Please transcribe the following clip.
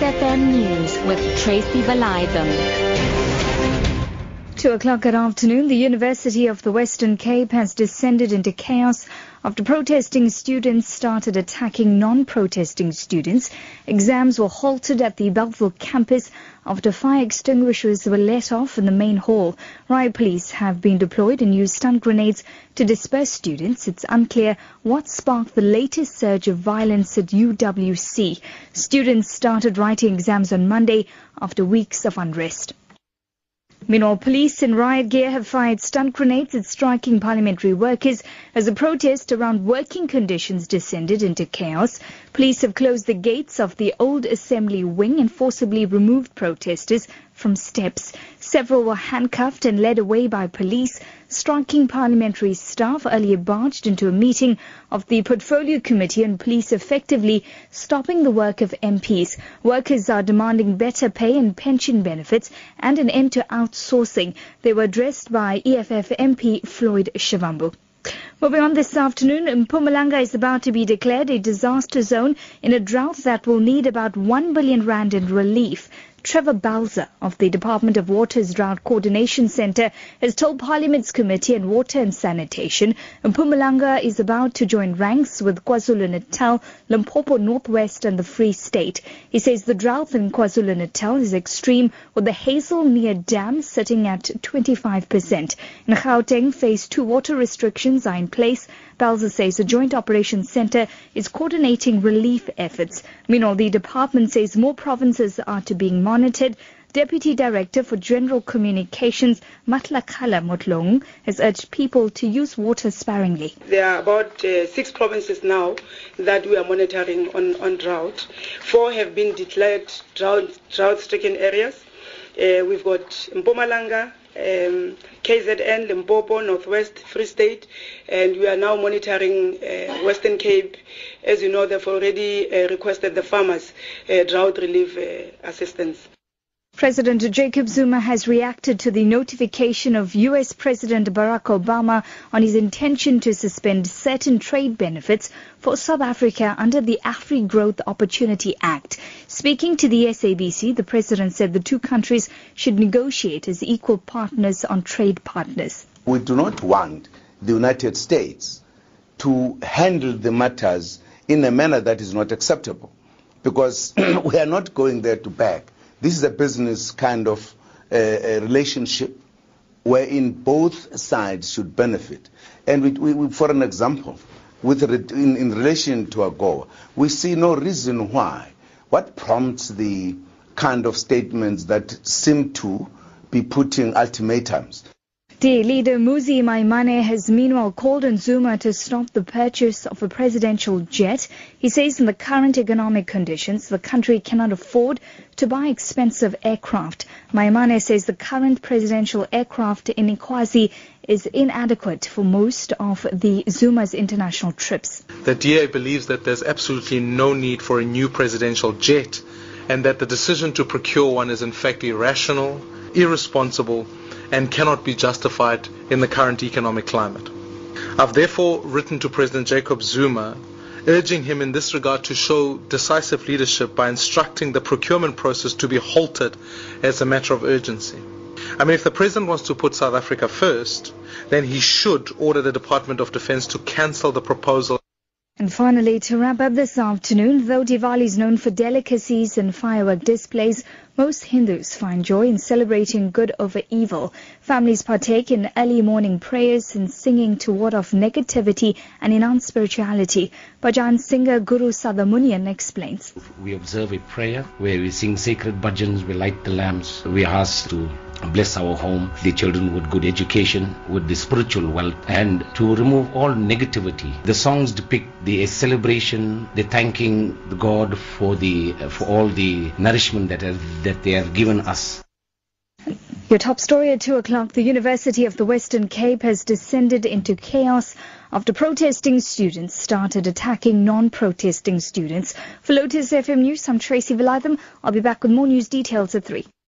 FM News with Tracy Valaydham. Two o'clock at afternoon, the University of the Western Cape has descended into chaos after protesting students started attacking non-protesting students. Exams were halted at the Bellville campus after fire extinguishers were let off in the main hall. Riot police have been deployed and used stun grenades to disperse students. It's unclear what sparked the latest surge of violence at UWC. Students started writing exams on Monday after weeks of unrest. Meanwhile, police in riot gear have fired stun grenades at striking parliamentary workers as the protest around working conditions descended into chaos. Police have closed the gates of the old assembly wing and forcibly removed protesters from steps. Several were handcuffed and led away by police. Striking parliamentary staff earlier barged into a meeting of the Portfolio Committee on Police effectively stopping the work of MPs. Workers are demanding better pay and pension benefits and an end to outsourcing. They were addressed by EFF MP Floyd Shivambu. Moving on this afternoon, Mpumalanga is about to be declared a disaster zone in a drought that will need about 1 billion rand in relief. Trevor Balzer of the Department of Water's Drought Coordination Centre has told Parliament's Committee on Water and Sanitation Mpumalanga is about to join ranks with KwaZulu-Natal, Limpopo Northwest and the Free State. He says the drought in KwaZulu-Natal is extreme with the Hazelmere Dam sitting at 25%. In Gauteng, phase two water restrictions are in place Balzer says the Joint Operations Center is coordinating relief efforts. Meanwhile, the department says more provinces are to being monitored. Deputy Director for General Communications, Matlakala Motlong, has urged people to use water sparingly. There are about uh, six provinces now that we are monitoring on, on drought. Four have been declared drought, drought-stricken areas. Uh, we've got Mpumalanga, um, KZN, Limpopo, Northwest, Free State, and we are now monitoring uh, Western Cape. As you know, they've already uh, requested the farmers drought relief assistance. President Jacob Zuma has reacted to the notification of U.S. President Barack Obama on his intention to suspend certain trade benefits for South Africa under the Afri-Growth Opportunity Act. Speaking to the SABC, the president said the two countries should negotiate as equal partners on trade partners. We do not want the United States to handle the matters in a manner that is not acceptable because we are not going there to beg this is a business kind of uh, relationship wherein both sides should benefit. And we, we, for an example, with in, in relation to AGOA, we see no reason why. What prompts the kind of statements that seem to be putting ultimatums? DA leader Mmusi Maimane has meanwhile called on Zuma to stop the purchase of a presidential jet. He says in the current economic conditions, the country cannot afford to buy expensive aircraft. Maimane says the current presidential aircraft in Inkwazi is inadequate for most of the Zuma's international trips. The DA believes that there's absolutely no need for a new presidential jet and that the decision to procure one is in fact irrational, irresponsible, and cannot be justified in the current economic climate. I've therefore written to President Jacob Zuma urging him in this regard to show decisive leadership by instructing the procurement process to be halted as a matter of urgency. I mean, if the president wants to put South Africa first, then he should order the Department of Defense to cancel the proposal. And finally, to wrap up this afternoon, though Diwali is known for delicacies and firework displays, most Hindus find joy in celebrating good over evil. Families partake in early morning prayers and singing to ward off negativity and enhance spirituality. Bhajan singer Guru Sadhamunian explains. We observe a prayer where we sing sacred bhajans, we light the lamps, we ask to bless our home, the children with good education, with the spiritual wealth, and to remove all negativity. The songs depict the celebration, the thanking God for the for all the nourishment that has, that they have given us. Your top story at 2 o'clock. The University of the Western Cape has descended into chaos after protesting students started attacking non-protesting students. For Lotus FM News, I'm Tracy Valaydham. I'll be back with more news details at 3.